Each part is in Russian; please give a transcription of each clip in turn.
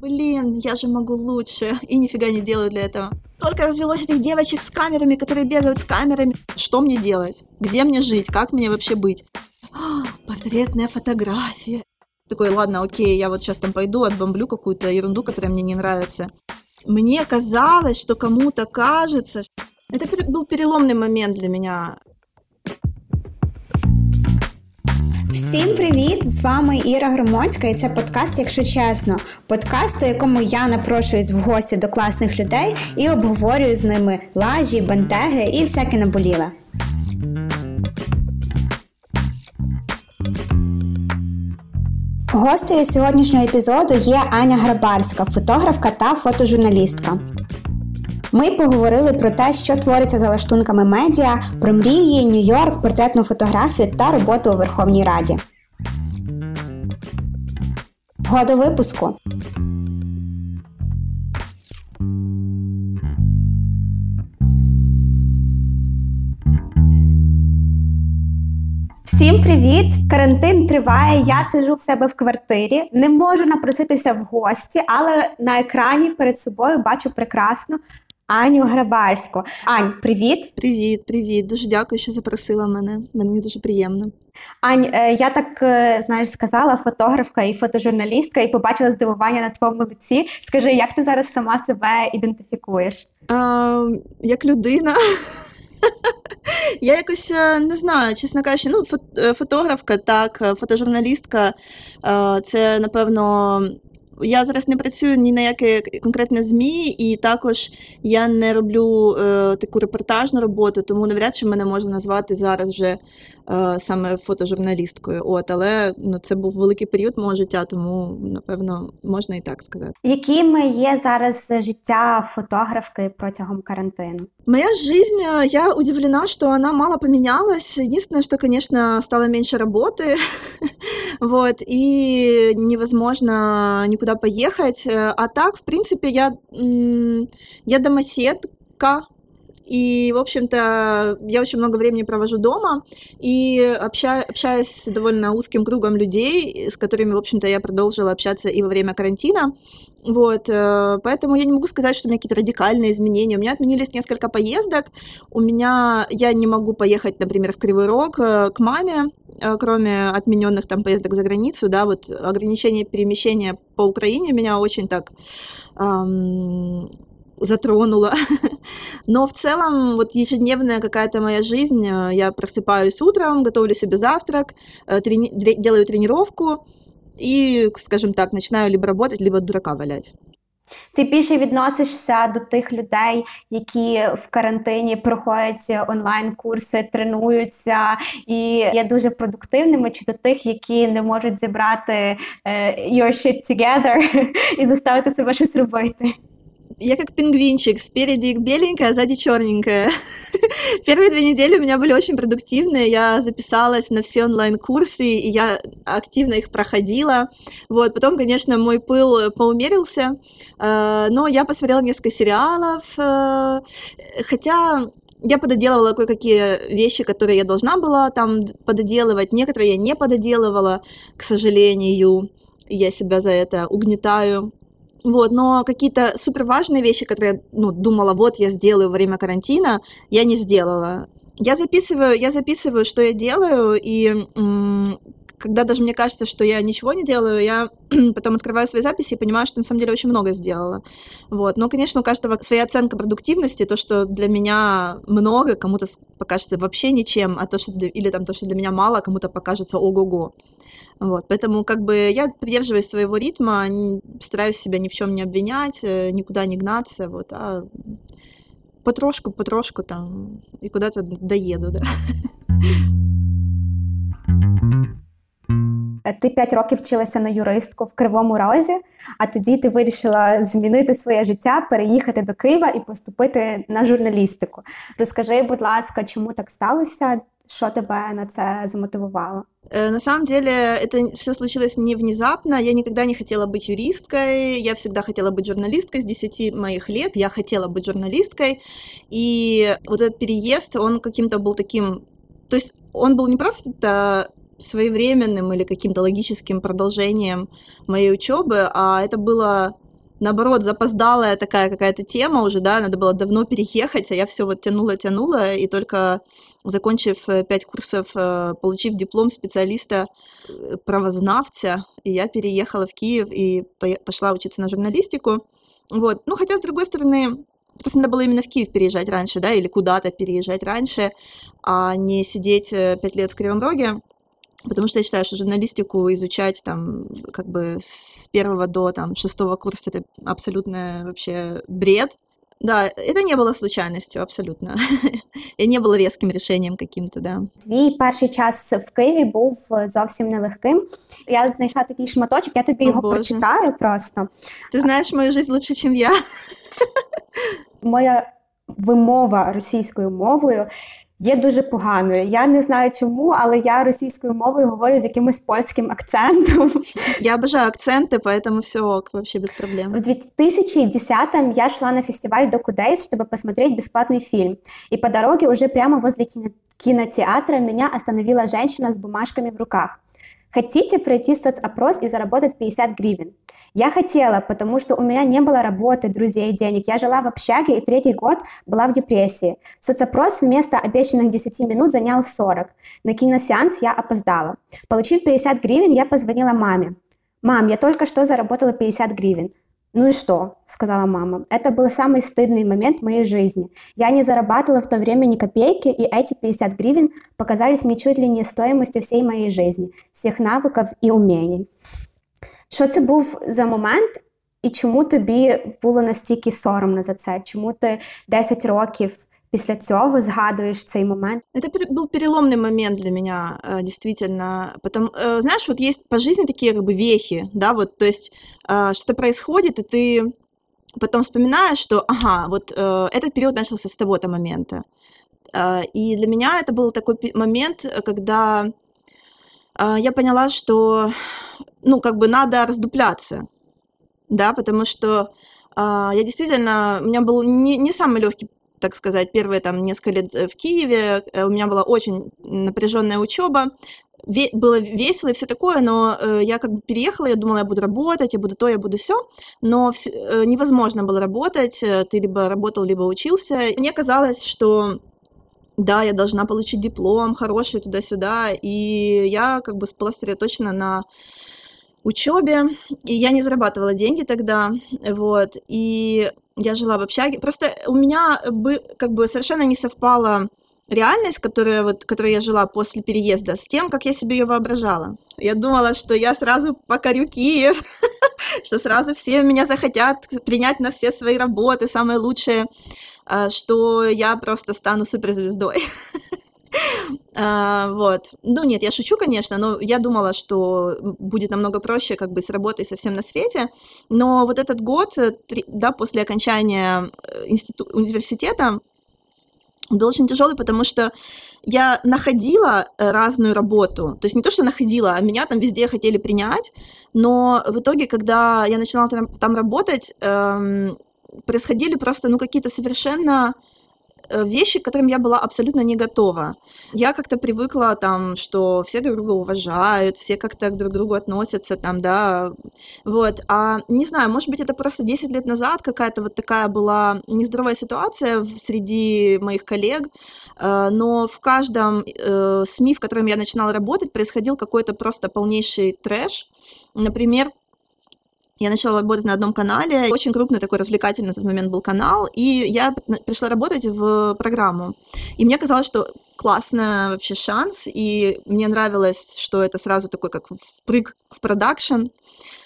блин, я же могу лучше, и нифига не делаю для этого. Только развелось этих девочек с камерами, которые бегают с камерами. Что мне делать? Где мне жить? Как мне вообще быть? А, портретная фотография. Такой, ладно, окей, я вот сейчас там пойду, отбомблю какую-то ерунду, которая мне не нравится. Мне казалось, что кому-то кажется. Это был переломный момент для меня. Всім привіт! З вами Іра Громоцька, і це подкаст, якщо чесно. Подкаст, у якому я напрошуюсь в гості до класних людей і обговорюю з ними лажі, бентеги і всяке наболіле. Гостею сьогоднішнього епізоду є Аня Грабарська, фотографка та фотожурналістка. Ми поговорили про те, що твориться за лаштунками медіа, про мрії, Нью-Йорк, портретну фотографію та роботу у Верховній Раді. Года випуску. Всім привіт! Карантин триває. Я сижу в себе в квартирі, не можу напроситися в гості, але на екрані перед собою бачу прекрасно Аню Грабарську. Ань, привіт! Привіт, привіт. Дуже дякую, що запросила мене. Мені дуже приємно. Ань, е, я так е, знаєш, сказала фотографка і фотожурналістка, і побачила здивування на твоєму лиці. Скажи, як ти зараз сама себе ідентифікуєш? А, Як людина. Я якось е, не знаю, чесно кажучи, ну фотографка, так, фотожурналістка. Це напевно я зараз не працюю ні на яке конкретне ЗМІ, і також я не роблю е, таку репортажну роботу, тому навряд чи мене можна назвати зараз вже е, саме фотожурналісткою. От, але ну, це був великий період мого життя, тому напевно можна і так сказати. Якими є зараз життя фотографки протягом карантину? Моя жизнь, я удивлена, что она мало поменялась. Единственное, что, конечно, стало меньше работы, вот, и невозможно никуда поехать. А так, в принципе, я, я домоседка, и, в общем-то, я очень много времени провожу дома и общаюсь, общаюсь с довольно узким кругом людей, с которыми, в общем-то, я продолжила общаться и во время карантина. Вот, э, поэтому я не могу сказать, что у меня какие-то радикальные изменения. У меня отменились несколько поездок. У меня я не могу поехать, например, в Кривой Рог э, к маме, э, кроме отмененных там поездок за границу, да, вот ограничение перемещения по Украине меня очень так эм, затронула. Но в целом вот ежедневная какая-то моя жизнь, э, я просыпаюсь утром, готовлю себе завтрак, э, трени- делаю тренировку и, скажем так, начинаю либо работать, либо дурака валять. Ти більше відносишся до тих людей, які в карантині проходять онлайн-курси, тренуються і є дуже продуктивними, чи до тих, які не можуть зібрати uh, your shit together і заставити себе щось робити. Я как пингвинчик, спереди беленькая, а сзади черненькая. Первые две недели у меня были очень продуктивные, я записалась на все онлайн-курсы, и я активно их проходила. Вот, потом, конечно, мой пыл поумерился, э, но я посмотрела несколько сериалов, э, хотя я пододелывала кое-какие вещи, которые я должна была там пододелывать, некоторые я не пододелывала, к сожалению, я себя за это угнетаю. Вот, но какие-то супер важные вещи, которые я ну, думала, вот я сделаю во время карантина, я не сделала. Я записываю, я записываю, что я делаю, и м- когда даже мне кажется, что я ничего не делаю, я потом открываю свои записи и понимаю, что на самом деле очень много сделала. Вот. Но, конечно, у каждого своя оценка продуктивности, то, что для меня много, кому-то покажется вообще ничем, а то, что для, или там то, что для меня мало, кому-то покажется ого-го. Вот, поэтому как бы я придерживаюсь своего ритма, стараюсь себя ни в чем не обвинять, э, никуда не гнаться, вот, а потрошку, потрошку там и куда-то доеду, да. Ти п'ять років вчилася на юристку в Кривому Розі, а тоді ти вирішила змінити своє життя, переїхати до Києва і поступити на журналістику. Розкажи, будь ласка, чому так сталося? Що тебе на це замотивувало? Э, на самом деле это все случилось не внезапно. Я никогда не хотела быть юристкой, я всегда хотела быть журналисткой. С 10 моих лет я хотела быть журналисткой. И вот этот переезд, он каким-то был таким... То есть он был не просто своевременным или каким-то логическим продолжением моей учебы, а это было наоборот, запоздалая такая какая-то тема уже, да, надо было давно переехать, а я все вот тянула-тянула, и только закончив э, пять курсов, э, получив диплом специалиста э, и я переехала в Киев и пошла учиться на журналистику. Вот. Ну, хотя, с другой стороны, просто надо было именно в Киев переезжать раньше, да, или куда-то переезжать раньше, а не сидеть пять лет в Кривом Роге. Потому что я считаю, что журналистику изучать там как бы с первого до там шестого курса это абсолютно вообще бред. Да, это не было случайностью абсолютно. І не було різким рішенням каким-то, да. Твій перший час в Києві був зовсім нелегким. Я знайшла такий шматочок, я тобі О, його Боже. прочитаю просто. Ти знаєш мою життя лучше, ніж я. Моя вимова російською мовою є дуже поганою. Я не знаю чому, але я російською мовою говорю з якимось польським акцентом. Я обожаю акценты, поэтому все ок, вообще без проблем. В 2010-м я шла на фестиваль Докудейс, чтобы посмотреть бесплатный фильм. И по дороге уже прямо возле кинотеатра меня остановила женщина с бумажками в руках. Хотите пройти соцопрос и заработать 50 гривен? Я хотела, потому что у меня не было работы, друзей, денег. Я жила в общаге и третий год была в депрессии. Соцопрос вместо обещанных 10 минут занял 40. На киносеанс я опоздала. Получив 50 гривен, я позвонила маме. «Мам, я только что заработала 50 гривен». «Ну и что?» – сказала мама. «Это был самый стыдный момент в моей жизни. Я не зарабатывала в то время ни копейки, и эти 50 гривен показались мне чуть ли не стоимостью всей моей жизни, всех навыков и умений». Що це був за момент, і чому тобі було настільки соромно за це? Чому ти 10 років після цього згадуєш цей момент? Это был переломный момент для меня, э, действительно. Потому, э, знаешь, вот есть по жизни такие как бы вехи, да, вот, то есть э, что-то происходит, и ты потом вспоминаешь, что, ага, вот этот период начался с того-то момента. И для меня это был такой момент, когда я поняла, что ну, как бы надо раздупляться, да, потому что я действительно, у меня был не, не самый легкий так сказать, первые там несколько лет в Киеве, э, у меня была очень напряженная учеба, ве- было весело и все такое, но э, я как бы переехала, я думала, я буду работать, я буду то, я буду все, но вс- э, невозможно было работать, э, ты либо работал, либо учился. Мне казалось, что да, я должна получить диплом хороший туда-сюда, и я как бы была сосредоточена на учебе, и я не зарабатывала деньги тогда, вот, и я жила в общаге. Просто у меня бы, как бы совершенно не совпала реальность, которая, вот, которой я жила после переезда, с тем, как я себе ее воображала. Я думала, что я сразу покорю Киев, что сразу все меня захотят принять на все свои работы, самые лучшие, а, что я просто стану суперзвездой. А, вот. Ну, нет, я шучу, конечно, но я думала, что будет намного проще как бы с работой совсем на свете. Но вот этот год, э, да, после окончания э, институ- университета, был очень тяжелый, потому что я находила э, разную работу. То есть не то, что находила, а меня там везде хотели принять. Но в итоге, когда я начинала там, там работать, эм, происходили просто ну, какие-то совершенно вещи, к которым я была абсолютно не готова. Я как-то привыкла там, что все друг друга уважают, все как-то друг к другу относятся там, да, вот. А не знаю, может быть, это просто 10 лет назад какая-то вот такая была нездоровая ситуация среди моих коллег, э, но в каждом э, СМИ, в котором я начинала работать, происходил какой-то просто полнейший трэш. Например, я начала работать на одном канале, очень крупный такой развлекательный на тот момент был канал, и я пришла работать в программу. И мне казалось, что классный вообще шанс, и мне нравилось, что это сразу такой как впрыг в продакшн.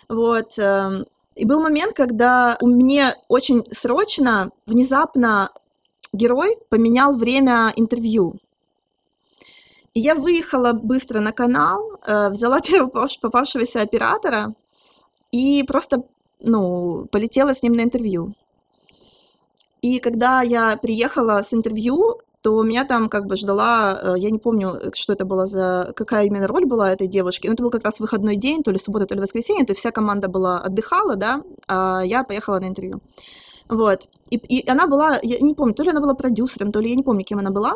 Вот. Эм, и был момент, когда у меня очень срочно, внезапно герой поменял время интервью. И я выехала быстро на канал, э, взяла первого попавшегося оператора, и просто, ну, полетела с ним на интервью. И когда я приехала с интервью, то меня там как бы ждала, э, я не помню, что это была за, какая именно роль была этой девушки, но это был как раз выходной день, то ли суббота, то ли воскресенье, то есть вся команда была отдыхала, да, а я поехала на интервью. Вот. И, и она была, я не помню, то ли она была продюсером, то ли я не помню, кем она была,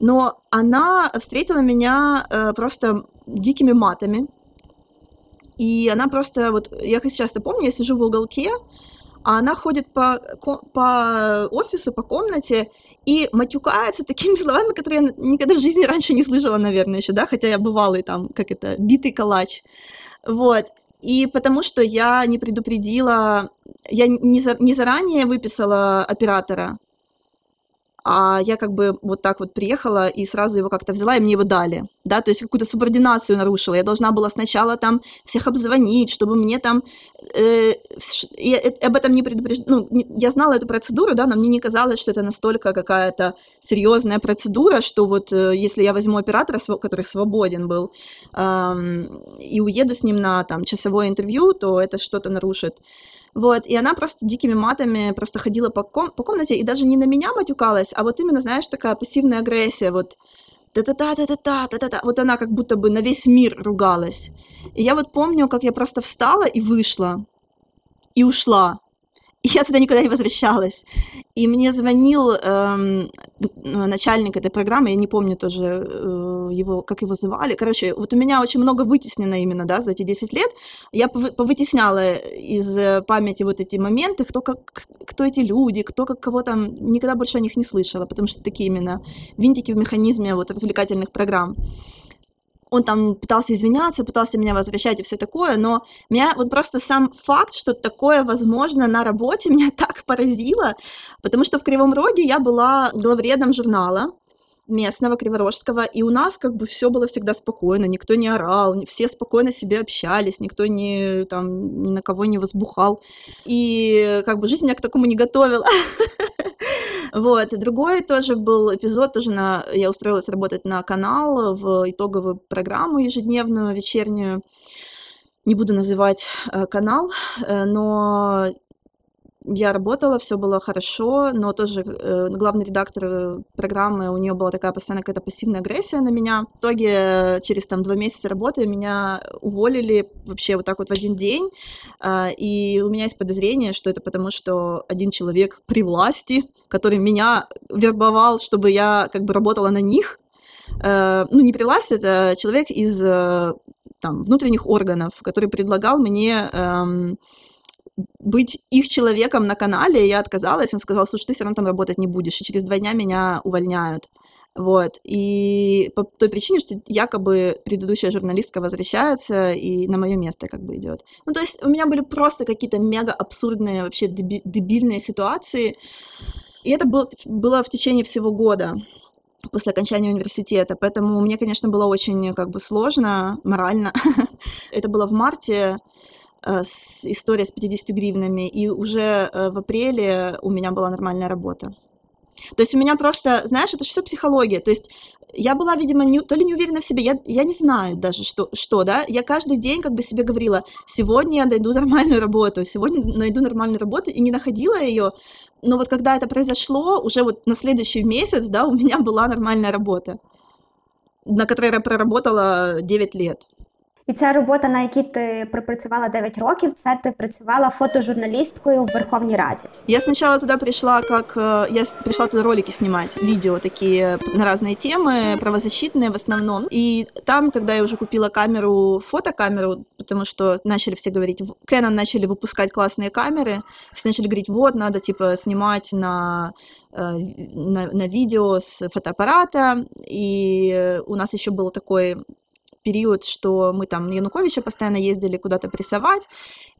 но она встретила меня э, просто дикими матами, и она просто, вот, я как сейчас помню, я сижу в уголке, а она ходит по, по офису, по комнате и матюкается такими словами, которые я никогда в жизни раньше не слышала, наверное, еще, да, хотя я бывалый там, как это, битый калач. Вот. И потому что я не предупредила, я не, за, не заранее выписала оператора, а я как бы вот так вот приехала и сразу его как-то взяла, и мне его дали, да, то есть какую-то субординацию нарушила. Я должна была сначала там всех обзвонить, чтобы мне там... Э, я об этом не предупреждала, ну, я знала эту процедуру, да, но мне не казалось, что это настолько какая-то серьезная процедура, что вот э, если я возьму оператора, который свободен был, э, и уеду с ним на там часовое интервью, то это что-то нарушит. Вот, и она просто дикими матами просто ходила по, ком- по комнате и даже не на меня матюкалась, а вот именно, знаешь, такая пассивная агрессия, вот та-та-та, та-та-та, та-та-та. Вот она как будто бы на весь мир ругалась. И я вот помню, как я просто встала и вышла, и ушла. Я туда никогда не возвращалась. И мне звонил эм, начальник этой программы, я не помню тоже э, его, как его звали. Короче, вот у меня очень много вытеснено именно, да, за эти 10 лет. Я повытесняла из памяти вот эти моменты, кто, как, кто эти люди, кто как кого там, никогда больше о них не слышала, потому что такие именно винтики в механизме вот развлекательных программ он там пытался извиняться, пытался меня возвращать и все такое, но меня вот просто сам факт, что такое возможно на работе, меня так поразило, потому что в Кривом Роге я была главредом журнала, местного криворожского, и у нас как бы все было всегда спокойно, никто не орал, все спокойно себе общались, никто не, там, ни на кого не возбухал, и как бы жизнь меня к такому не готовила. Вот. Другой тоже был эпизод, тоже на... я устроилась работать на канал в итоговую программу ежедневную, вечернюю. Не буду называть э, канал, э, но я работала, все было хорошо, но тоже э, главный редактор программы, у нее была такая постоянно какая-то пассивная агрессия на меня. В итоге через там два месяца работы меня уволили вообще вот так вот в один день, э, и у меня есть подозрение, что это потому, что один человек при власти, который меня вербовал, чтобы я как бы работала на них, э, ну не при власти, это человек из э, там внутренних органов, который предлагал мне э, быть их человеком на канале, я отказалась, он сказал, слушай, ты все равно там работать не будешь, и через два дня меня увольняют. Вот, и по той причине, что якобы предыдущая журналистка возвращается и на мое место как бы идет. Ну, то есть у меня были просто какие-то мега абсурдные, вообще дебильные ситуации, и это было, было в течение всего года после окончания университета, поэтому мне, конечно, было очень как бы сложно морально. это было в марте, Э, история с 50 гривнами, и уже э, в апреле у меня была нормальная работа. То есть у меня просто, знаешь, это все психология. То есть я была, видимо, не, то ли не уверена в себе, я, я не знаю даже, что, что, да. Я каждый день как бы себе говорила, сегодня я найду нормальную работу, сегодня найду нормальную работу, и не находила ее. Но вот когда это произошло, уже вот на следующий месяц, да, у меня была нормальная работа, на которой я проработала 9 лет. І ця робота, на якій ти пропрацювала 9 років, це ти працювала фотожурналисткой в Верховной Раде. Я сначала туда пришла, как э, я пришла туда ролики снимать, видео такие на разные темы, правозащитные в основном. И там, когда я уже купила камеру, фотокамеру, потому что начали все говорить, Canon начали выпускать классные камеры, все начали говорить, вот, надо типа снимать на э, на, на видео с фотоаппарата, и у нас еще был такой период, что мы там Януковича постоянно ездили куда-то прессовать,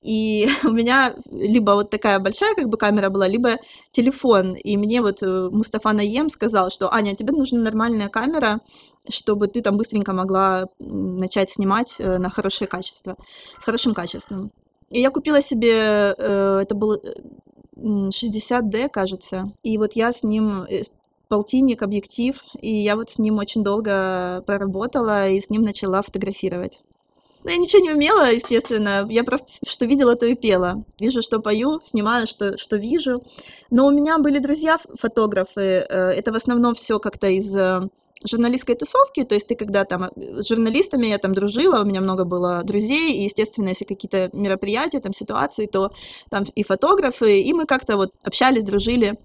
и у меня либо вот такая большая как бы камера была, либо телефон, и мне вот э, Мустафа Наем сказал, что Аня, тебе нужна нормальная камера, чтобы ты там быстренько могла начать снимать э, на хорошее качество, с хорошим качеством. И я купила себе, э, это был 60D, кажется. И вот я с ним полтинник, объектив, и я вот с ним очень долго проработала и с ним начала фотографировать. Но я ничего не умела, естественно, я просто что видела, то и пела. Вижу, что пою, снимаю, что, что вижу. Но у меня были друзья-фотографы, э, это в основном все как-то из э, журналистской тусовки, то есть ты когда там э, с журналистами я там дружила, у меня много было друзей, и, естественно, если какие-то мероприятия, там ситуации, то там и фотографы, и мы как-то вот общались, дружили.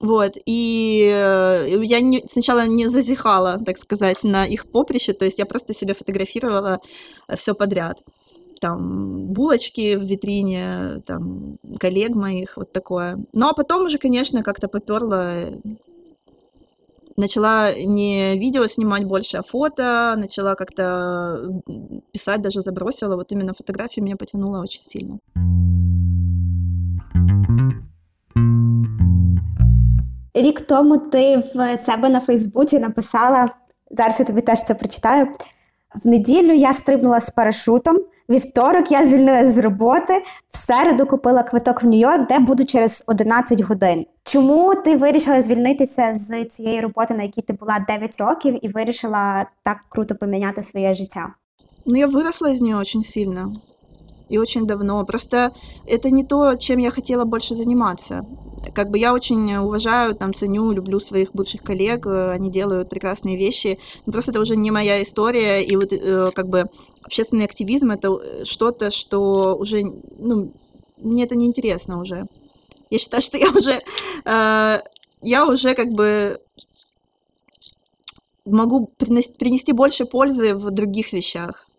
Вот, и э, я не, сначала не зазихала, так сказать, на их поприще, то есть я просто себя фотографировала э, все подряд. там булочки в витрине, там коллег моих, вот такое. Ну а потом уже, конечно, как-то поперло начала не видео снимать больше, а фото, начала как-то писать, даже забросила. Вот именно фотографию меня потянуло очень сильно. Рік тому ти в себе на Фейсбуці написала, зараз я тобі теж це прочитаю. В неділю я стрибнула з парашутом. Вівторок я звільнилася з роботи. В середу купила квиток в Нью-Йорк, де буду через 11 годин. Чому ти вирішила звільнитися з цієї роботи, на якій ти була 9 років, і вирішила так круто поміняти своє життя? Ну, я выросла из нее очень сильно и очень давно. Просто это не то, чем я хотела больше заниматься. Как бы я очень уважаю, там, ценю, люблю своих бывших коллег, э, они делают прекрасные вещи, но просто это уже не моя история, и вот э, как бы общественный активизм это э, что-то, что уже, ну, мне это неинтересно уже. Я считаю, что я уже, я уже как бы могу принести, принести больше пользы в других вещах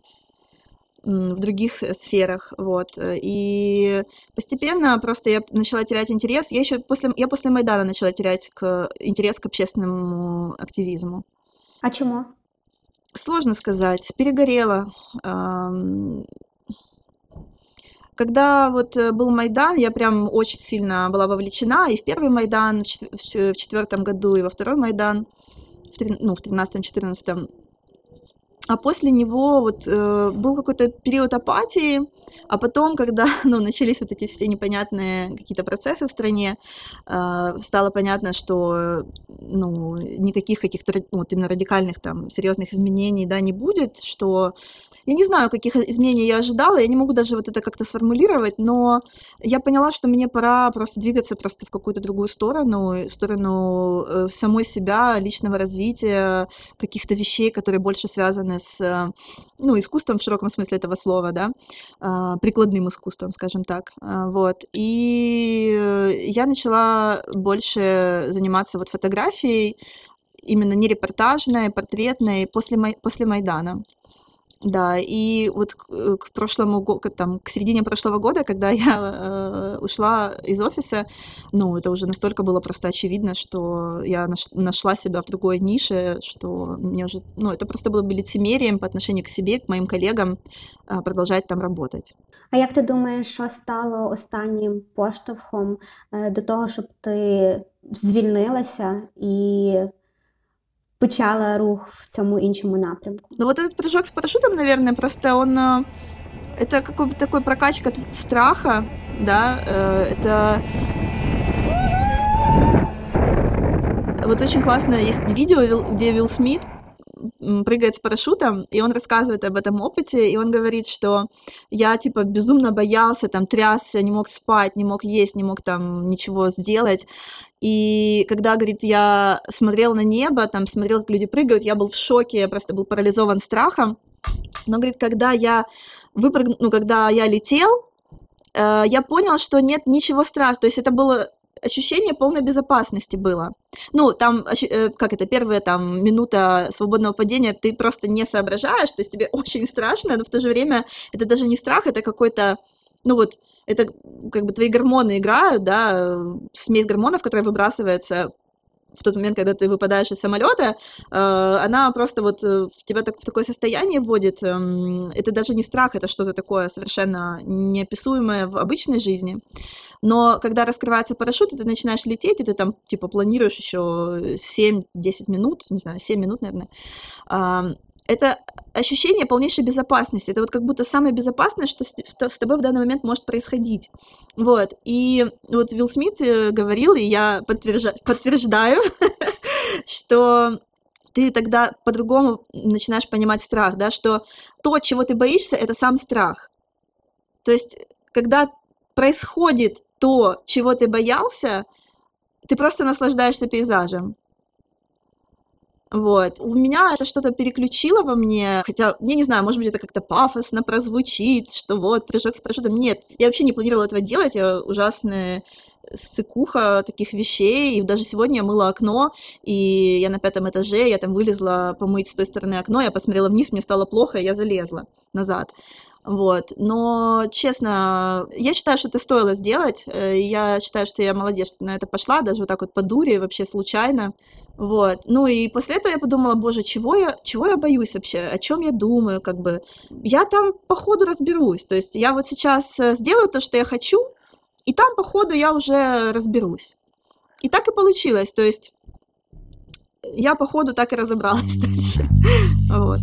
в других сферах, вот. Э, и постепенно просто я начала терять интерес. Я еще после, я после Майдана начала терять к, интерес к общественному активизму. А чему? Сложно сказать. Перегорела. Когда вот э, был Майдан, я прям очень сильно была вовлечена и в первый Майдан в четвертом году, и во второй Майдан, в, ну, в 13-14 а после него вот э, был какой-то период апатии, а потом, когда ну, начались вот эти все непонятные какие-то процессы в стране, э, стало понятно, что ну, никаких каких-то вот именно радикальных там серьезных изменений да, не будет, что я не знаю, каких изменений я ожидала, я не могу даже вот это как-то сформулировать, но я поняла, что мне пора просто двигаться просто в какую-то другую сторону, в сторону э, самой себя, личного развития, каких-то вещей, которые больше связаны с, ну, искусством в широком смысле этого слова, да, а, прикладным искусством, скажем так, а, вот. И я начала больше заниматься вот фотографией, именно не репортажной, портретной после, после Майдана. Да, и вот к, э, к прошлому году, там, к середине прошлого года, когда я э, ушла из офиса, ну, это уже настолько было просто очевидно, что я наш, нашла себя в другой нише, что мне уже, ну, это просто было бы лицемерием по отношению к себе, к моим коллегам э, продолжать там работать. А як ти думаєш, що стало останнім поштовхом до того, щоб ти звільнилася і почала рух в цьому іншому напрямку. Ну вот этот прыжок с парашютом, наверное, просто он э, это какой-то такой прокачка страха, да, э, это вот очень классно есть видео, где Вилл Смит прыгает с парашютом, и он рассказывает об этом опыте, и он говорит, что я, типа, безумно боялся, там, трясся, не мог спать, не мог есть, не мог там ничего сделать, и когда, говорит, я смотрел на небо, там, смотрел, как люди прыгают, я был в шоке, я просто был парализован страхом, но, говорит, когда я выпрыгнул, ну, когда я летел, э, я понял, что нет ничего страшного, то есть это было ощущение полной безопасности было. Ну, там, э, как это, первая там минута свободного падения, ты просто не соображаешь, то есть тебе очень страшно, но в то же время это даже не страх, это какой-то, ну вот, это как бы твои гормоны играют, да, смесь гормонов, которая выбрасывается в тот момент, когда ты выпадаешь из самолета, э, она просто вот э, в тебя так, в такое состояние вводит. Эм, это даже не страх, это что-то такое совершенно неописуемое в обычной жизни. Но когда раскрывается парашют, и ты начинаешь лететь, и ты там, типа, планируешь еще 7-10 минут, не знаю, 7 минут, наверное, это ощущение полнейшей безопасности. Это вот как будто самое безопасное, что с тобой в данный момент может происходить. Вот. И вот Вилл Смит э, говорил, и я подтверждаю, подтверждаю что ты тогда по-другому начинаешь понимать страх, да, что то, чего ты боишься, это сам страх. То есть, когда происходит то, чего ты боялся, ты просто наслаждаешься пейзажем. Вот. У меня это что-то переключило во мне, хотя, я не знаю, может быть, это как-то пафосно прозвучит, что вот, прыжок с парашютом. Нет, я вообще не планировала этого делать, я ужасная сыкуха таких вещей, и даже сегодня я мыла окно, и я на пятом этаже, я там вылезла помыть с той стороны окно, я посмотрела вниз, мне стало плохо, и я залезла назад. Вот. Но, честно, я считаю, что это стоило сделать. Э, я считаю, что я молодец, что на это пошла, даже вот так вот по дуре, вообще случайно. Вот. Ну и после этого я подумала, боже, чего я, чего я боюсь вообще, о чем я думаю, как бы. Я там по ходу разберусь. То есть я вот сейчас э, сделаю то, что я хочу, и там по ходу я уже разберусь. И так и получилось. То есть я по ходу так и разобралась дальше. Вот.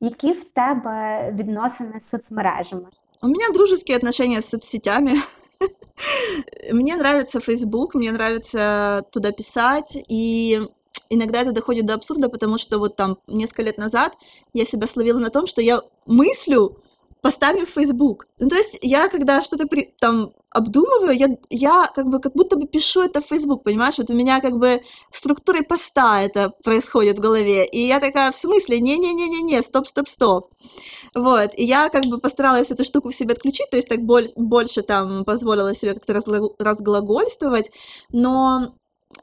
Які в тебе відносини з соцмережами? У меня дружеские отношения с соцсетями. Мне нравится Facebook, мне нравится туда писать, и иногда это доходит до абсурда, потому что вот там несколько лет назад я себя словила на том, что я мыслю постами в Facebook. Ну, то есть я, когда что-то при, там обдумываю, я, я как бы как будто бы пишу это в Facebook, понимаешь? Вот у меня как бы структурой поста это происходит в голове. И я такая, в смысле? Не-не-не-не-не, стоп-стоп-стоп. Вот, и я как бы постаралась эту штуку в себе отключить, то есть так больше там позволила себе как-то разглагольствовать, но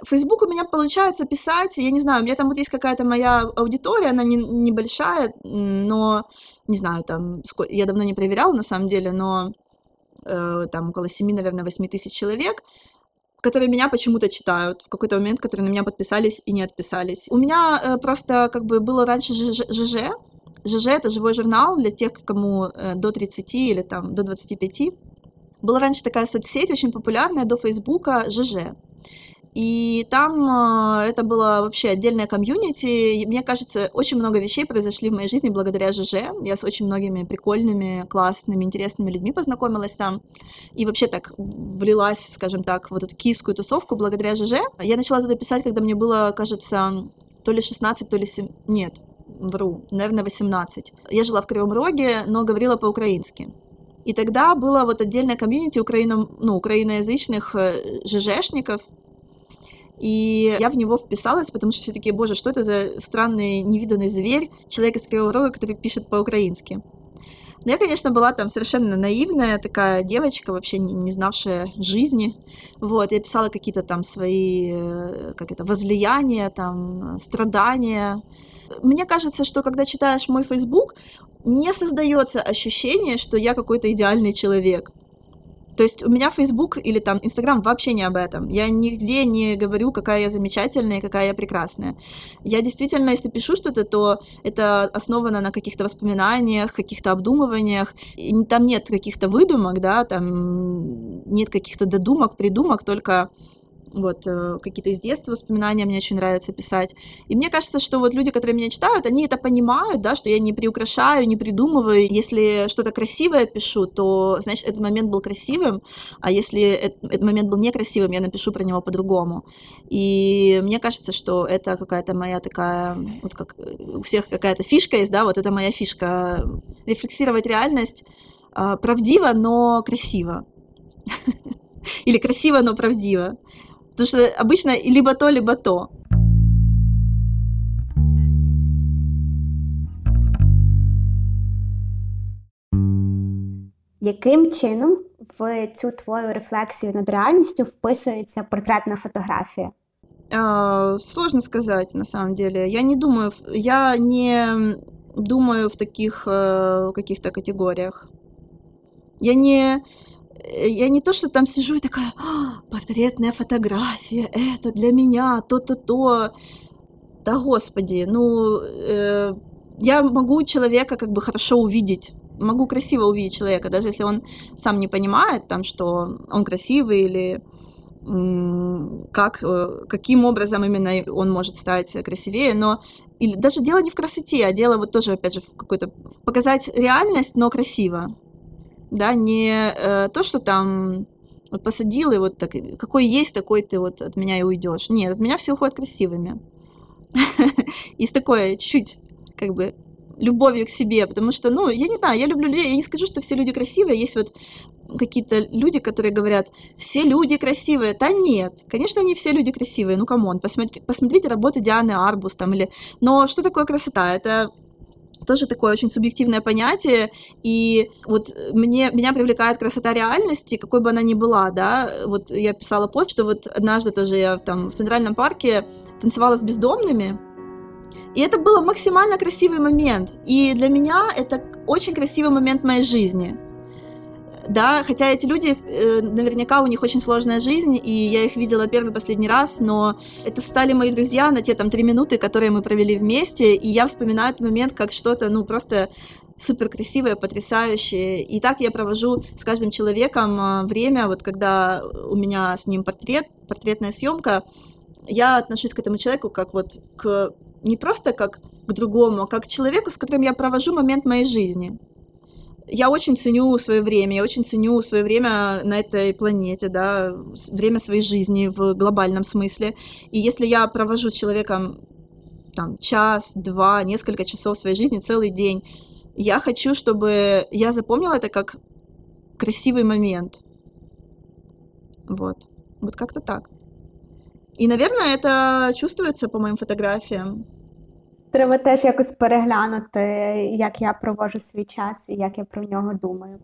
Facebook у меня получается писать, я не знаю, у меня там вот есть какая-то моя аудитория, она не, небольшая, но, не знаю, там, сколько, я давно не проверяла на самом деле, но э, там около 7, наверное, 8 тысяч человек, которые меня почему-то читают в какой-то момент, которые на меня подписались и не отписались. У меня э, просто как бы было раньше ЖЖ, ЖЖ — это живой журнал для тех, кому э, до 30 или там до 25. Была раньше такая соцсеть очень популярная до Фейсбука ЖЖ. И там э, это было вообще отдельное комьюнити. Мне кажется, очень много вещей произошли в моей жизни благодаря ЖЖ. Я с очень многими прикольными, классными, интересными людьми познакомилась там. И вообще так влилась, скажем так, в эту киевскую тусовку благодаря ЖЖ. Я начала туда писать, когда мне было, кажется, то ли 16, то ли 7... Нет, вру, наверное, 18. Я жила в Кривом Роге, но говорила по-украински. И тогда было вот отдельное комьюнити украино, ну, украиноязычных э, ЖЖшников, и я в него вписалась, потому что все такие, боже, что это за странный невиданный зверь, человек из Кривого Рога, который пишет по-украински. Но я, конечно, была там совершенно наивная такая девочка, вообще не, не знавшая жизни. Вот, я писала какие-то там свои, э, как это, возлияния, там, страдания. Мне кажется, что когда читаешь мой Facebook, не создается ощущение, что я какой-то идеальный человек. То есть у меня Facebook или там Instagram вообще не об этом. Я нигде не говорю, какая я замечательная, какая я прекрасная. Я действительно, если пишу что-то, то это основано на каких-то воспоминаниях, каких-то обдумываниях. И там нет каких-то выдумок, да, там нет каких-то додумок, придумок, только вот э, какие-то из детства воспоминания мне очень нравится писать. И мне кажется, что вот люди, которые меня читают, они это понимают, да, что я не приукрашаю, не придумываю. Если что-то красивое пишу, то, значит, этот момент был красивым, а если этот момент был некрасивым, я напишу про него по-другому. И мне кажется, что это какая-то моя такая, вот как у всех какая-то фишка есть, да, вот это моя фишка, рефлексировать реальность правдиво, но красиво. Или красиво, но правдиво. Потому что обычно либо то, либо то. Яким чином в цю твою рефлексію над реальністю вписується портретна фотографія? А, сложно сказать, на самом деле. Я не думаю, я не думаю в таких э, каких-то категориях. Я не Э, я не то, что там сижу и такая, а, портретная фотография, это для меня, то-то-то. Да, господи, ну, э, я могу человека как бы хорошо увидеть, могу красиво увидеть человека, даже если он сам не понимает, там, что он красивый или как, э, каким образом именно он может стать красивее, но или даже дело не в красоте, а дело вот тоже, опять же, в какой-то показать реальность, но красиво да, не э, то, что там вот посадил и вот так, какой есть, такой ты вот от меня и уйдешь. Нет, от меня все уходят красивыми. И с такой чуть-чуть, как бы, любовью к себе, потому что, ну, я не знаю, я люблю людей, я не скажу, что все люди красивые, есть вот какие-то люди, которые говорят, все люди красивые. Да нет, конечно, не все люди красивые, ну, come on, посмотрите, посмотрите работы Дианы Арбус там или... Но что такое красота? Это тоже такое очень субъективное понятие, и вот мне, меня привлекает красота реальности, какой бы она ни была, да, вот я писала пост, что вот однажды тоже я там в Центральном парке танцевала с бездомными, и это был максимально красивый момент, и для меня это очень красивый момент моей жизни – да, хотя эти люди, э, наверняка у них очень сложная жизнь, и я их видела первый последний раз, но это стали мои друзья на те там три минуты, которые мы провели вместе, и я вспоминаю этот момент как что-то, ну, просто супер красивое, потрясающее. И так я провожу с каждым человеком э, время, вот когда у меня с ним портрет, портретная съемка, я отношусь к этому человеку как вот к не просто как к другому, а как к человеку, с которым я провожу момент моей жизни я очень ценю свое время, я очень ценю свое время на этой планете, да, время своей жизни в глобальном смысле. И если я провожу с человеком там час, два, несколько часов своей жизни, целый день, я хочу, чтобы я запомнила это как красивый момент. Вот. Вот как-то так. И, наверное, это чувствуется по моим фотографиям. Треба теж якось переглянути, як я провожу свій час і як я про нього думаю.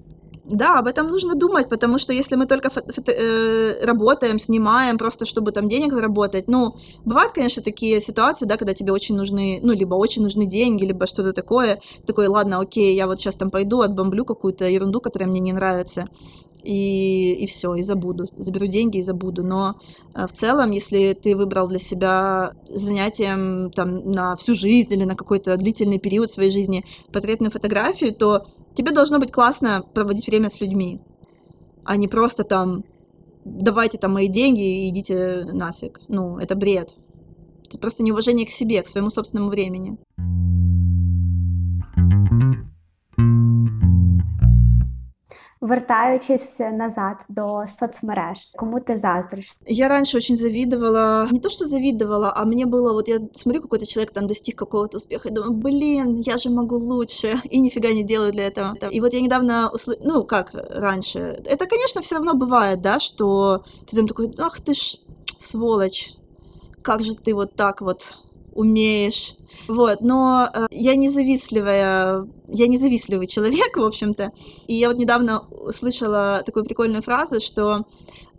Да, об этом нужно думать, потому что если мы только э, работаем, снимаем, просто чтобы там денег заработать, ну, бывают, конечно, такие ситуации, да, когда тебе очень нужны, ну, либо очень нужны деньги, либо что-то такое, такой, ладно, окей, я вот сейчас там пойду, отбомблю какую-то ерунду, которая мне не нравится, и, и все, и забуду, заберу деньги и забуду. Но э, в целом, если ты выбрал для себя занятием там, на всю жизнь или на какой-то длительный период своей жизни портретную фотографию, то тебе должно быть классно проводить время с людьми, а не просто там давайте там мои деньги и идите нафиг. Ну, это бред. Это просто неуважение к себе, к своему собственному времени. Вертаючись назад до соцмереж, кому ты заздришь? Я раньше очень завидовала, не то что завидовала, а мне было, вот я смотрю, какой-то человек там достиг какого-то успеха, и думаю, блин, я же могу лучше, и нифига не делаю для этого. И вот я недавно услышала, ну, как раньше, это, конечно, все равно бывает, да, что ты там такой, ах ты ж сволочь, как же ты вот так вот умеешь. Вот, но э, я независтливая, я независтливый человек, в общем-то. И я вот недавно услышала такую прикольную фразу, что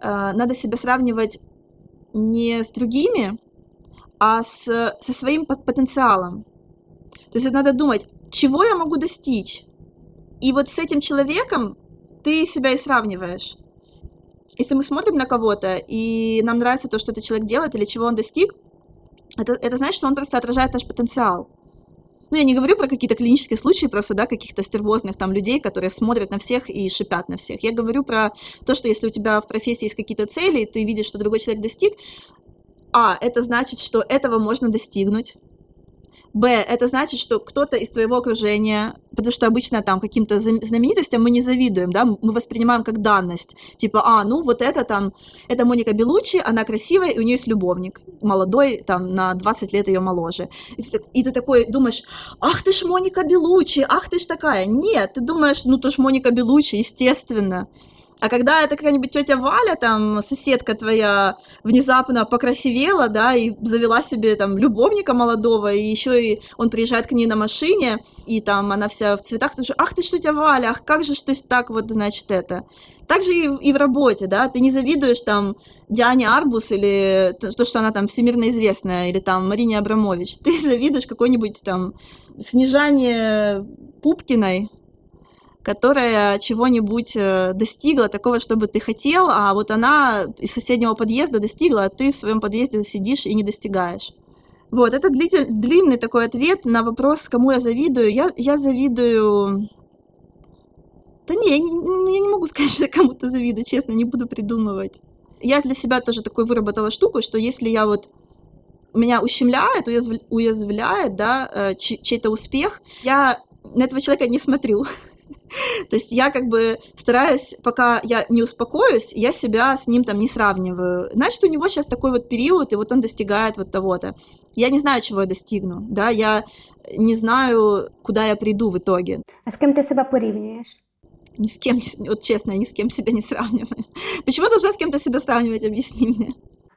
э, надо себя сравнивать не с другими, а с, со своим потенциалом. То есть надо думать, чего я могу достичь. И вот с этим человеком ты себя и сравниваешь. Если мы смотрим на кого-то, и нам нравится то, что этот человек делает или чего он достиг, это, это значит, что он просто отражает наш потенциал. Ну, я не говорю про какие-то клинические случаи, просто, да, каких-то стервозных там людей, которые смотрят на всех и шипят на всех. Я говорю про то, что если у тебя в профессии есть какие-то цели, и ты видишь, что другой человек достиг, а, это значит, что этого можно достигнуть. Б, это значит, что кто-то из твоего окружения, потому что обычно там каким-то знаменитостям мы не завидуем, да, мы воспринимаем как данность. Типа, а, ну вот это там, это Моника Белучи, она красивая, и у нее есть любовник, молодой, там, на 20 лет ее моложе. И ты, и ты такой думаешь, ах ты ж Моника Белучи, ах ты ж такая. Нет, ты думаешь, ну ты ж Моника Белучи, естественно. А когда это какая-нибудь тетя Валя, там, соседка твоя, внезапно покрасивела, да, и завела себе там любовника молодого, и еще и он приезжает к ней на машине, и там она вся в цветах, ты же, ах ты что, тетя Валя, ах как же ж ты так вот, значит, это. Так же и, и в работе, да, ты не завидуешь там Диане Арбус или то, что она там всемирно известная, или там Марине Абрамович, ты завидуешь какой-нибудь там Снижание Пупкиной, которая чего-нибудь э, достигла такого, чтобы ты хотел, а вот она из соседнего подъезда достигла, а ты в своем подъезде сидишь и не достигаешь. Вот, это длитель, длинный такой ответ на вопрос, кому я завидую. Я, я завидую... Да не я, не, ну, я не могу сказать, что я кому-то завидую, честно, не буду придумывать. Я для себя тоже такой выработала штуку, что если я вот меня ущемляет, уязвляет, да, э, чей-то успех, я на этого человека не смотрю. То есть я как бы стараюсь, пока я не успокоюсь, я себя с ним там не сравниваю. Значит, у него сейчас такой вот период, и вот он достигает вот того-то. Я не знаю, чего я достигну, да, я не знаю, куда я приду в итоге. А с кем ты себя порівнюєш? Ни с кем, вот честно, я ни с кем себя не сравниваю. Почему я должна с кем-то себя сравнивать, объясни мне.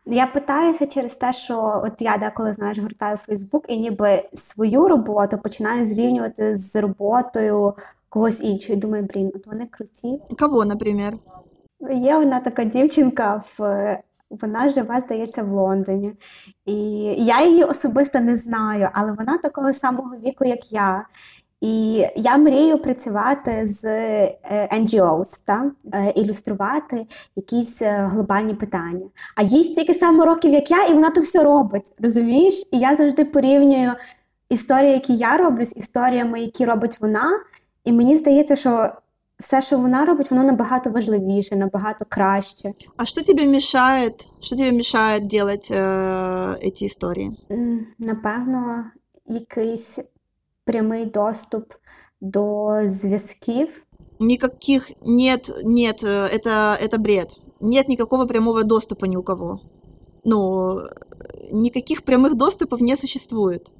Я питаюся через те, що от я деколи знаєш, гортаю Фейсбук і ніби свою роботу починаю зрівнювати з роботою когось іншого. І думаю, блін, от вони круті. Кого, наприклад? Є одна така дівчинка в. Вона живе, здається, в Лондоні. І я її особисто не знаю, але вона такого самого віку, як я. І я мрію працювати з NGOs, та? Е, ілюструвати якісь е, глобальні питання. А їй стільки само років, як я, і вона то все робить. Розумієш? І я завжди порівнюю історії, які я роблю, з історіями, які робить вона. І мені здається, що все, що вона робить, воно набагато важливіше, набагато краще. А що тобі мішає, що тобі мішає робити е, ці історії? Напевно, якийсь прямий доступ до зв'язків. Никаких нет, нет, это, это бред. Нет никакого прямого доступа ни у кого. Ну, никаких прямих доступів не существует.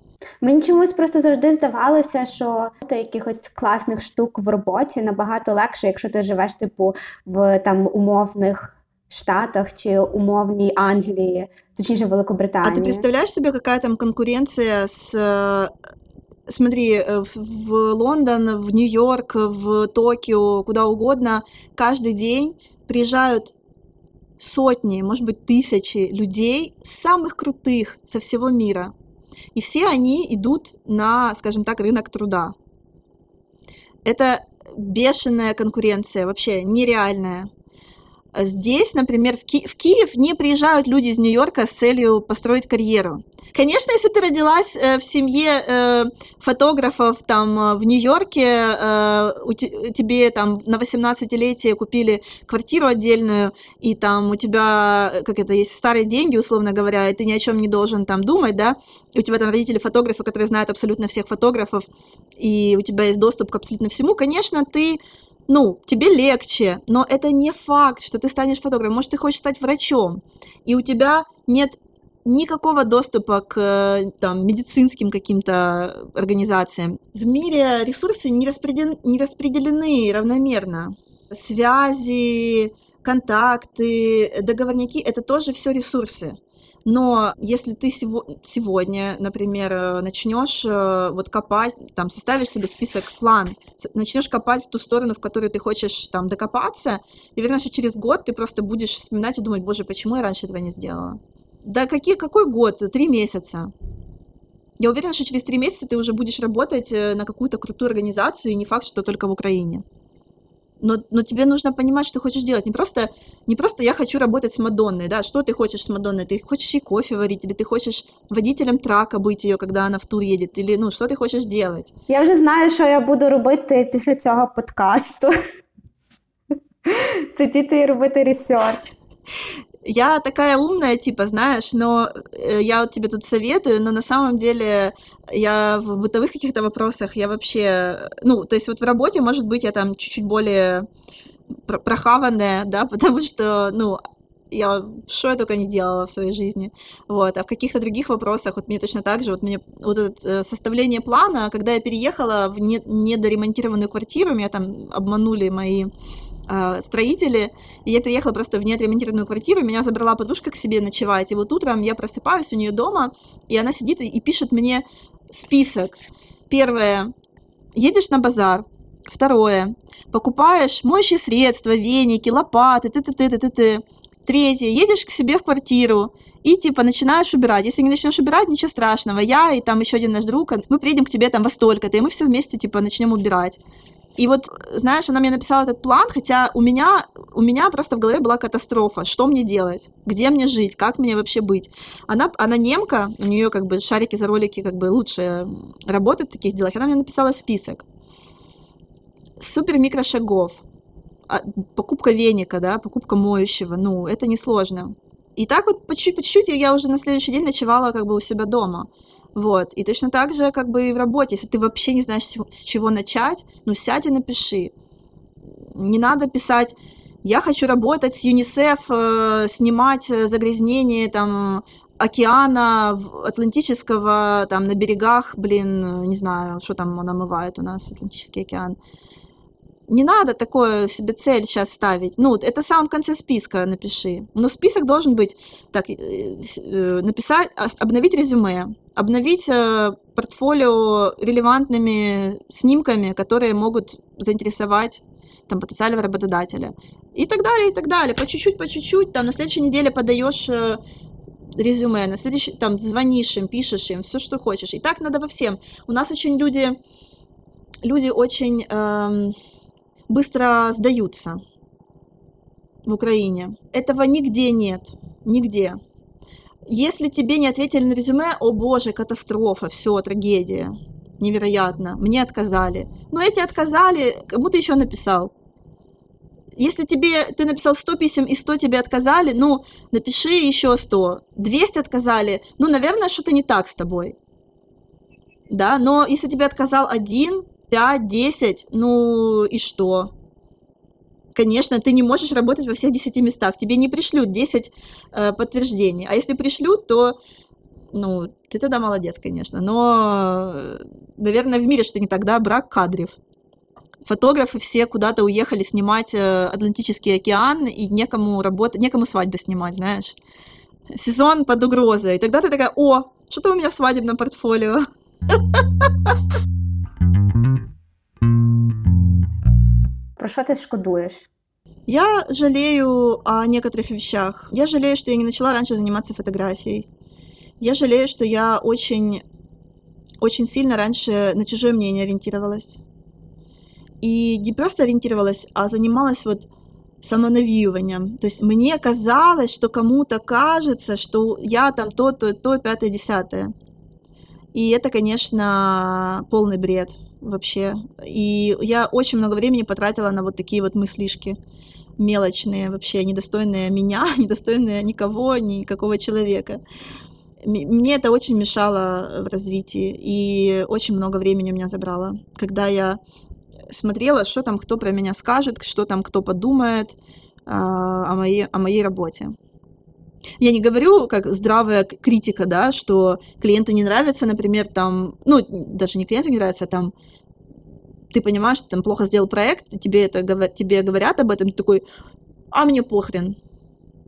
Мені чомусь просто завжди здавалося, що якихось класних штук в роботі набагато легше, якщо ти живеш, типу, в там умовних Штатах чи умовній Англії, точніше Великобританії. А ти представляєш собі, яка там конкуренція з смотри, э, в Лондон, в Нью-Йорк, в Токио, куда угодно, каждый день приезжают сотни, может быть, тысячи людей, самых крутых со всего мира. И все они идут на, скажем так, рынок труда. Это бешеная конкуренция, вообще нереальная. Здесь, например, в, Ки- в Киев не приезжают люди из Нью-Йорка с целью построить карьеру. Конечно, если ты родилась э, в семье э, фотографов там э, в Нью-Йорке, э, у тебе там на 18-летие купили квартиру отдельную, и там у тебя, как это, есть старые деньги, условно говоря, и ты ни о чем не должен там думать, да, и у тебя там родители фотографы, которые знают абсолютно всех фотографов, и у тебя есть доступ к абсолютно всему, конечно, ты ну, тебе легче, но это не факт, что ты станешь фотографом. Может, ты хочешь стать врачом, и у тебя нет никакого доступа к там, медицинским каким-то организациям. В мире ресурсы не, распределены, не распределены равномерно. Связи, контакты, договорники — это тоже все ресурсы. Но если ты сегодня, например, э, начнешь э, вот копать, там, составишь себе список, план, начнешь копать в ту сторону, в которую ты хочешь там докопаться, и верно, что через год ты просто будешь вспоминать и думать, боже, почему я раньше этого не сделала? Да какие, какой год? Три месяца. Я уверена, что через три месяца ты уже будешь работать э, на какую-то крутую организацию, и не факт, что только в Украине но, но тебе нужно понимать, что ты хочешь делать. Не просто, не просто я хочу работать с Мадонной, да, что ты хочешь с Мадонной? Ты хочешь ей кофе варить, или ты хочешь водителем трака быть ее, когда она в тур едет, или, ну, что ты хочешь делать? Я вже знаю, що я буду робити після цього подкасту. Сидіти і робити ресерч. я такая умная, типа, знаешь, но э, я вот тебе тут советую, но на самом деле я в бытовых каких-то вопросах, я вообще, ну, то есть вот в работе, может быть, я там чуть-чуть более прохаванная, да, потому что, ну, я что я только не делала в своей жизни, вот, а в каких-то других вопросах, вот мне точно так же, вот мне вот это э, составление плана, когда я переехала в недоремонтированную квартиру, меня там обманули мои строители, и я переехала просто в неотремонтированную квартиру, меня забрала подружка к себе ночевать, и вот утром я просыпаюсь у нее дома, и она сидит и пишет мне список. Первое, едешь на базар, Второе, покупаешь моющие средства, веники, лопаты, ты-ты-ты-ты-ты. Третье, едешь к себе в квартиру и типа начинаешь убирать. Если не начнешь убирать, ничего страшного. Я и там еще один наш друг, мы приедем к тебе там во столько-то, и мы все вместе типа начнем убирать. И вот, знаешь, она мне написала этот план, хотя у меня, у меня просто в голове была катастрофа. Что мне делать? Где мне жить? Как мне вообще быть? Она, она немка, у нее как бы шарики за ролики как бы лучше работают в таких делах. Она мне написала список супер микро шагов. А, покупка веника, да, покупка моющего, ну, это несложно. И так вот по чуть-чуть, по чуть-чуть я уже на следующий день ночевала как бы у себя дома. Вот. И точно так же как бы и в работе. Если ты вообще не знаешь, с чего начать, ну, сядь и напиши. Не надо писать, я хочу работать с ЮНИСЕФ, э, снимать загрязнение там океана Атлантического там на берегах, блин, не знаю, что там он омывает у нас, Атлантический океан Не надо такое себе цель сейчас ставить. Ну, это в самом конце списка напиши. Но список должен быть так, э, э, написать, а, обновить резюме, обновить э, портфолио релевантными снимками, которые могут заинтересовать там, потенциального работодателя. И так далее, и так далее. По чуть-чуть, по чуть-чуть. Там на следующей неделе подаешь резюме, на следующий, там, звонишь им, пишешь им, все, что хочешь. И так надо во всем. У нас очень люди, люди очень эм, быстро сдаются в Украине. Этого нигде нет, нигде. Если тебе не ответили на резюме, о боже, катастрофа, все, трагедия, невероятно, мне отказали. Но эти отказали, кому ты еще написал? Если тебе, ты написал 100 писем и 100 тебе отказали, ну, напиши еще 100. 200 отказали, ну, наверное, что-то не так с тобой. Да, но если тебе отказал один, 5, 10, ну и что? Конечно, ты не можешь работать во всех 10 местах. Тебе не пришлют 10 э, подтверждений. А если пришлют, то, ну, ты тогда молодец, конечно. Но, наверное, в мире что не тогда брак кадров. Фотографы все куда-то уехали снимать э, Атлантический океан, и некому работать, некому свадьбы снимать, знаешь. Сезон под угрозой. И тогда ты такая, о, что-то у меня в свадебном портфолио. Про що ти шкодуєш? Я жалею о некоторых вещах. Я жалею, что я не начала раньше заниматься фотографией. Я жалею, что я очень, очень сильно раньше на чужое мнение ориентировалась. И не просто ориентировалась, а занималась вот самонавииванием. То есть мне казалось, что кому-то кажется, что я там то, то, то, пятое, десятое. И это, конечно, полный бред вообще. И я очень много времени потратила на вот такие вот мыслишки мелочные, вообще недостойные меня, недостойные никого, никакого человека. Мне это очень мешало в развитии и очень много времени у меня забрало. Когда я смотрела, что там кто про меня скажет, что там кто подумает а, о, моей, о моей работе. Я не говорю как здравая критика, да, что клиенту не нравится, например, там, ну, даже не клиенту не нравится, а там ты понимаешь, что там плохо сделал проект, тебе это тебе говорят об этом, ты такой, а мне похрен.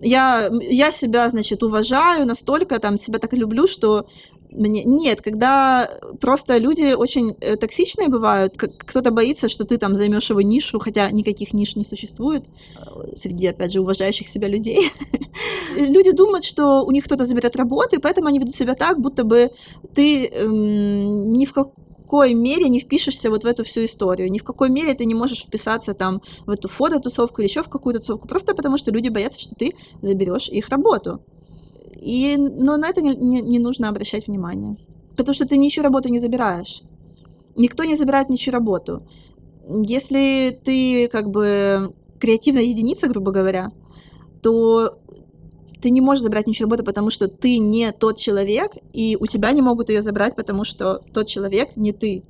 Я, я себя, значит, уважаю настолько, там, себя так люблю, что мне... Нет, когда просто люди очень э, токсичные бывают, кто-то боится, что ты там займешь его нишу, хотя никаких ниш не существует э, среди, опять же, уважающих себя людей. Люди думают, что у них кто-то заберет работу, и поэтому они ведут себя так, будто бы ты эм, ни в как какой мере не впишешься вот в эту всю историю, ни в какой мере ты не можешь вписаться там в эту фототусовку или еще в какую-то тусовку, просто потому что люди боятся, что ты заберешь их работу. И, но на это не, не, не нужно обращать внимание. Потому что ты ничью работу не забираешь. Никто не забирает ничью работу. Если ты как бы креативная единица, грубо говоря, то ты не можешь забрать ничью работу, потому что ты не тот человек, и у тебя не могут ее забрать, потому что тот человек не ты.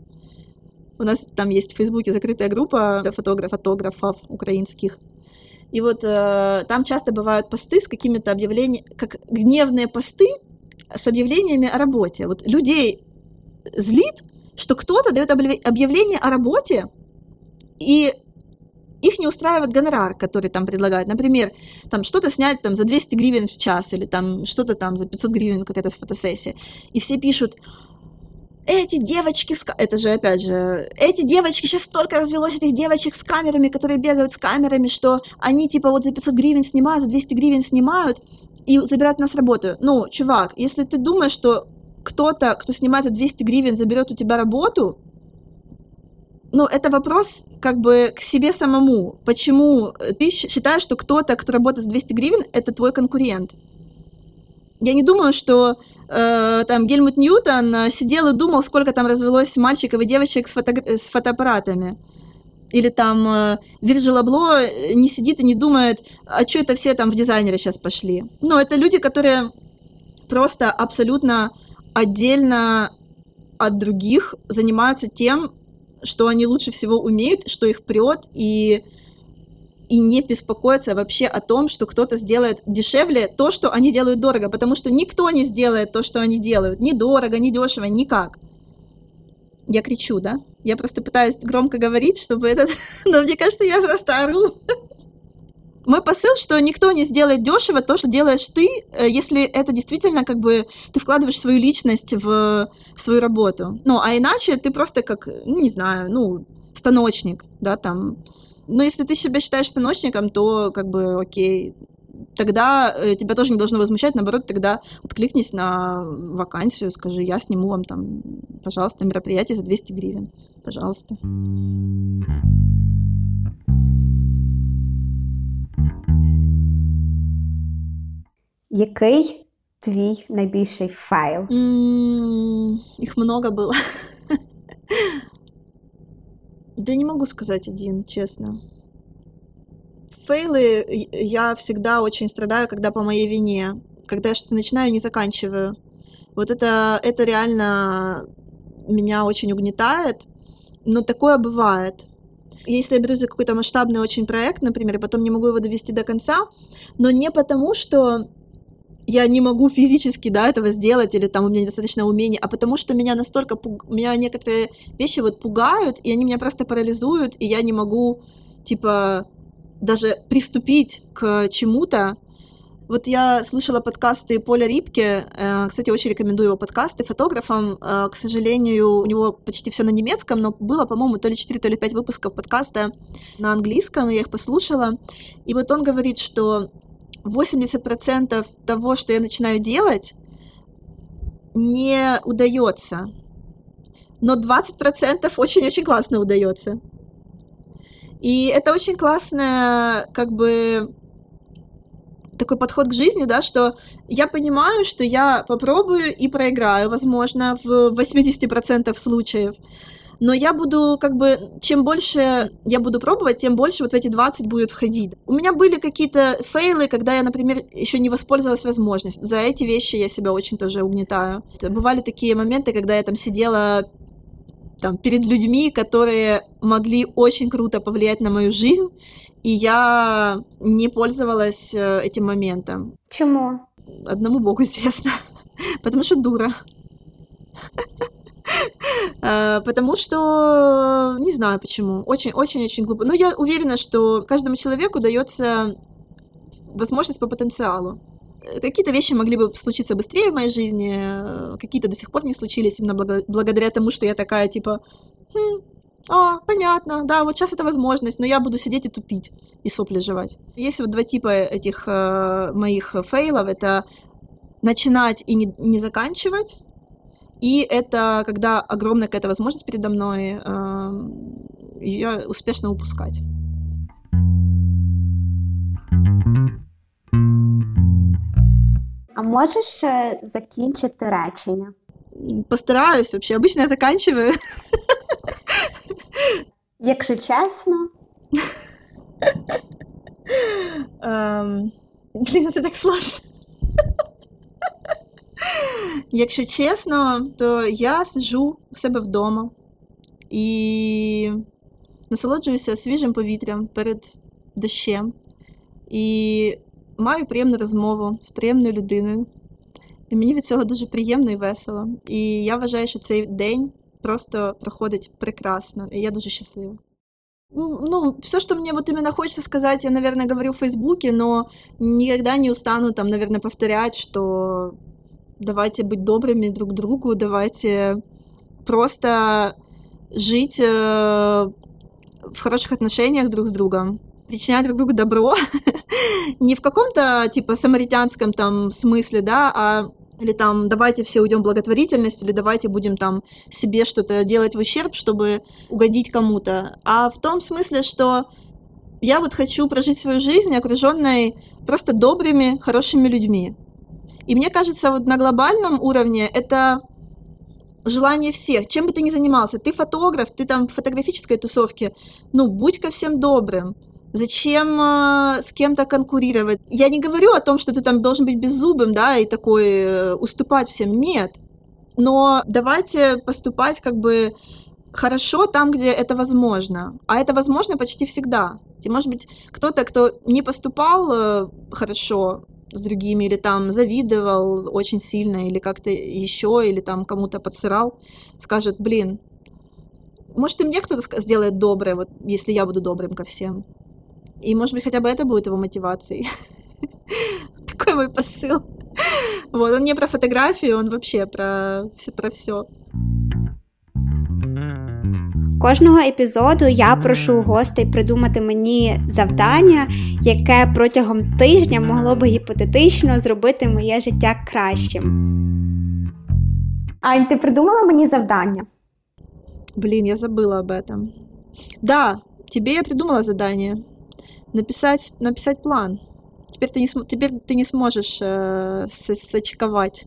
У нас там есть в Фейсбуке закрытая группа фотографов, украинских, и вот э, там часто бывают посты с какими-то объявлениями, как гневные посты с объявлениями о работе. Вот людей злит, что кто-то дает объявление о работе, и их не устраивает гонорар, который там предлагают. Например, там что-то снять там за 200 гривен в час или там что-то там за 500 гривен какая-то фотосессия. И все пишут, эти девочки, с... это же опять же, эти девочки, сейчас столько развелось этих девочек с камерами, которые бегают с камерами, что они типа вот за 500 гривен снимают, за 200 гривен снимают и забирают у нас работу. Ну, чувак, если ты думаешь, что кто-то, кто снимает за 200 гривен, заберет у тебя работу, ну, это вопрос как бы к себе самому. Почему ты считаешь, что кто-то, кто работает за 200 гривен, это твой конкурент? Я не думаю, что э, там Гельмут Ньютон э, сидел и думал, сколько там развелось мальчиков и девочек с, фото, с фотоаппаратами. Или там э, Вирджил Абло э, не сидит и не думает, а что это все там в дизайнеры сейчас пошли. Ну, это люди, которые просто абсолютно отдельно от других занимаются тем, что они лучше всего умеют, что их прет, и и не беспокоиться вообще о том, что кто-то сделает дешевле то, что они делают дорого, потому что никто не сделает то, что они делают, ни дорого, ни дешево, никак. Я кричу, да? Я просто пытаюсь громко говорить, чтобы этот... Но мне кажется, я просто ору. Мой посыл, что никто не сделает дешево то, что делаешь ты, э, если это действительно как бы ты вкладываешь свою личность в свою работу. Ну, а иначе ты просто как, ну, не знаю, ну, станочник, да, там. Но если ты себя считаешь станочником, то как бы окей, тогда э, тебя тоже не должно возмущать, наоборот, тогда откликнись на вакансию, скажи, я сниму вам там, пожалуйста, мероприятие за 200 гривен, пожалуйста. Який твій найбільший fail? М, Их много было. Да не могу сказать один, честно. Fail ы я всегда очень страдаю, когда по моей вине. Когда я что-то начинаю, не заканчиваю. Вот это, это реально меня очень угнетает. Но такое бывает. Если я берусь за какой-то масштабный очень проект, например, и потом не могу его довести до конца, но не потому, что я не могу физически, да, этого сделать, или там у меня недостаточно умений, а потому что меня настолько, пуг... меня некоторые вещи вот пугают, и они меня просто парализуют, и я не могу, типа, даже приступить к чему-то. Вот я слышала подкасты Поля Рипке, э, кстати, очень рекомендую его подкасты фотографам. Э, к сожалению, у него почти все на немецком, но было, по-моему, то ли 4, то ли 5 выпусков подкаста на английском, я их послушала. И вот он говорит, что 80% того, что я начинаю делать, не удается. Но 20% очень-очень классно удается. И это очень классная, как бы, такой подход к жизни, да, что я понимаю, что я попробую и проиграю, возможно, в 80% случаев но я буду как бы, чем больше я буду пробовать, тем больше вот в эти 20 будет входить. У меня были какие-то фейлы, когда я, например, еще не воспользовалась возможностью. За эти вещи я себя очень тоже угнетаю. Бывали такие моменты, когда я там сидела там, перед людьми, которые могли очень круто повлиять на мою жизнь, и я не пользовалась э, этим моментом. Чему? Одному богу известно. Потому что дура. Э, потому что не знаю почему. Очень-очень-очень глупо. Но я уверена, что каждому человеку дается возможность по потенциалу. Какие-то вещи могли бы случиться быстрее в моей жизни, какие-то до сих пор не случились, именно благодаря тому, что я такая, типа, хм, а, понятно, да, вот сейчас это возможность, но я буду сидеть и тупить, и сопли жевать. Есть вот два типа этих э, моих фейлов, это начинать и не, не заканчивать, и это когда огромная какая-то возможность передо мной, ее успешно упускать. А можешь закінчити речення? Постараюсь вообще. Обычно я заканчиваю. Якщо чесно. Блин, это так сложно. Якщо чесно, то я сиджу в себе вдома і насолоджуюся свіжим повітрям перед дощем і маю приємну розмову з приємною людиною. І мені від цього дуже приємно і весело. І я вважаю, що цей день просто проходить прекрасно, і я дуже щаслива. Ну, все, что мне вот именно хочется сказать, я, наверное, говорю в Фейсбуке, но никогда не устану там, наверное, повторять, что давайте быть добрыми друг другу, давайте просто жить э, в хороших отношениях друг с другом, причинять друг другу добро, не в каком-то типа самаритянском там смысле, да, а или там давайте все уйдем в благотворительность, или давайте будем там себе что-то делать в ущерб, чтобы угодить кому-то, а в том смысле, что я вот хочу прожить свою жизнь окруженной просто добрыми, хорошими людьми. И мне кажется, вот на глобальном уровне это желание всех, чем бы ты ни занимался, ты фотограф, ты там в фотографической тусовке, ну, будь ко всем добрым, Зачем э, с кем-то конкурировать? Я не говорю о том, что ты там должен быть беззубым, да, и такой э, уступать всем. Нет. Но давайте поступать как бы хорошо там, где это возможно. А это возможно почти всегда. И, может быть, кто-то, кто не поступал э, хорошо, с другими, или там завидовал очень сильно, или как-то еще, или там кому-то подсырал, скажет, блин, может, и мне кто-то сделает доброе, вот если я буду добрым ко всем. И, может быть, хотя бы это будет его мотивацией. Такой мой посыл. Вот, он не про фотографию, он вообще про, про все. Кожного епізоду я прошу гостей придумати мені завдання, яке протягом тижня могло би гіпотетично зробити моє життя кращим. Ань, ти придумала мені завдання? Блин, я забыла об этом. Да, тебе я придумала задание. Написать, написать план. Теперь ты не, теперь ты не сможешь э, сочковать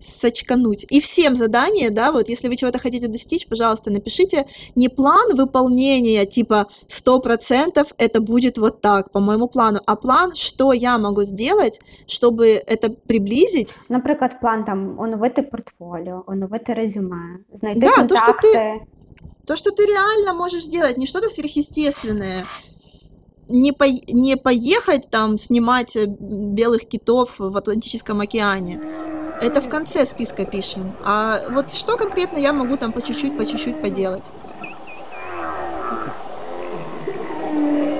Сочкануть. И всем задание, да, вот если вы чего-то хотите достичь, пожалуйста, напишите не план выполнения, типа 100% это будет вот так, по моему плану, а план, что я могу сделать, чтобы это приблизить. Наприклад, план там оновити портфолио, оновити резюме, знайти да, контакты. То, что ты, то, что ты реально можешь сделать, не что-то сверхъестественное, не, по, не поехать там снимать э, белых китов в Атлантическом океане. Это в конце списка пишем. А вот что конкретно я могу там по чуть-чуть, по чуть-чуть поделать?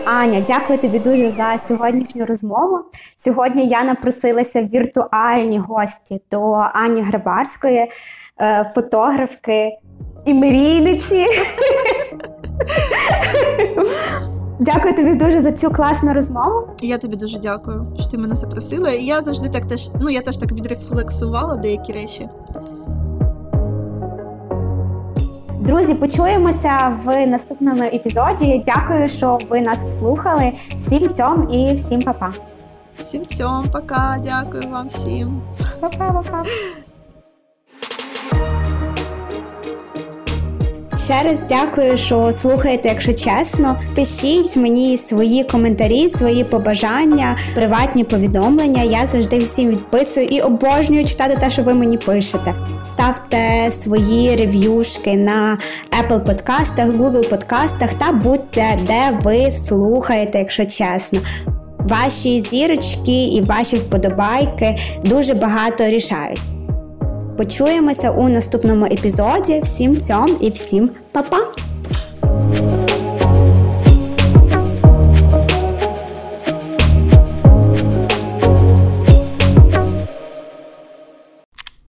Аня, дякую тобі дуже за сьогоднішню розмову. Сьогодні я напросилася в віртуальні гості до Ані Грабарської, е, фотографки і мрійниці. Дякую тобі дуже за цю класну розмову. Я тобі дуже дякую, що ти мене запросила. І я завжди так теж, ну я теж так відрефлексувала деякі речі. Друзі, почуємося в наступному епізоді. Дякую, що ви нас слухали. Всім цьом і всім па-па. Всім цьом, пока, дякую вам всім. Па-па-па-па. Ще раз дякую, що слухаєте, якщо чесно. Пишіть мені свої коментарі, свої побажання, приватні повідомлення. Я завжди всім відписую і обожнюю читати те, що ви мені пишете. Ставте свої рев'юшки на Apple подкастах, Google подкастах та будьте, де ви слухаєте, якщо чесно. Ваші зірочки і ваші вподобайки дуже багато рішають. Почуємося у наступному епізоді. Всім цьом і всім па-па!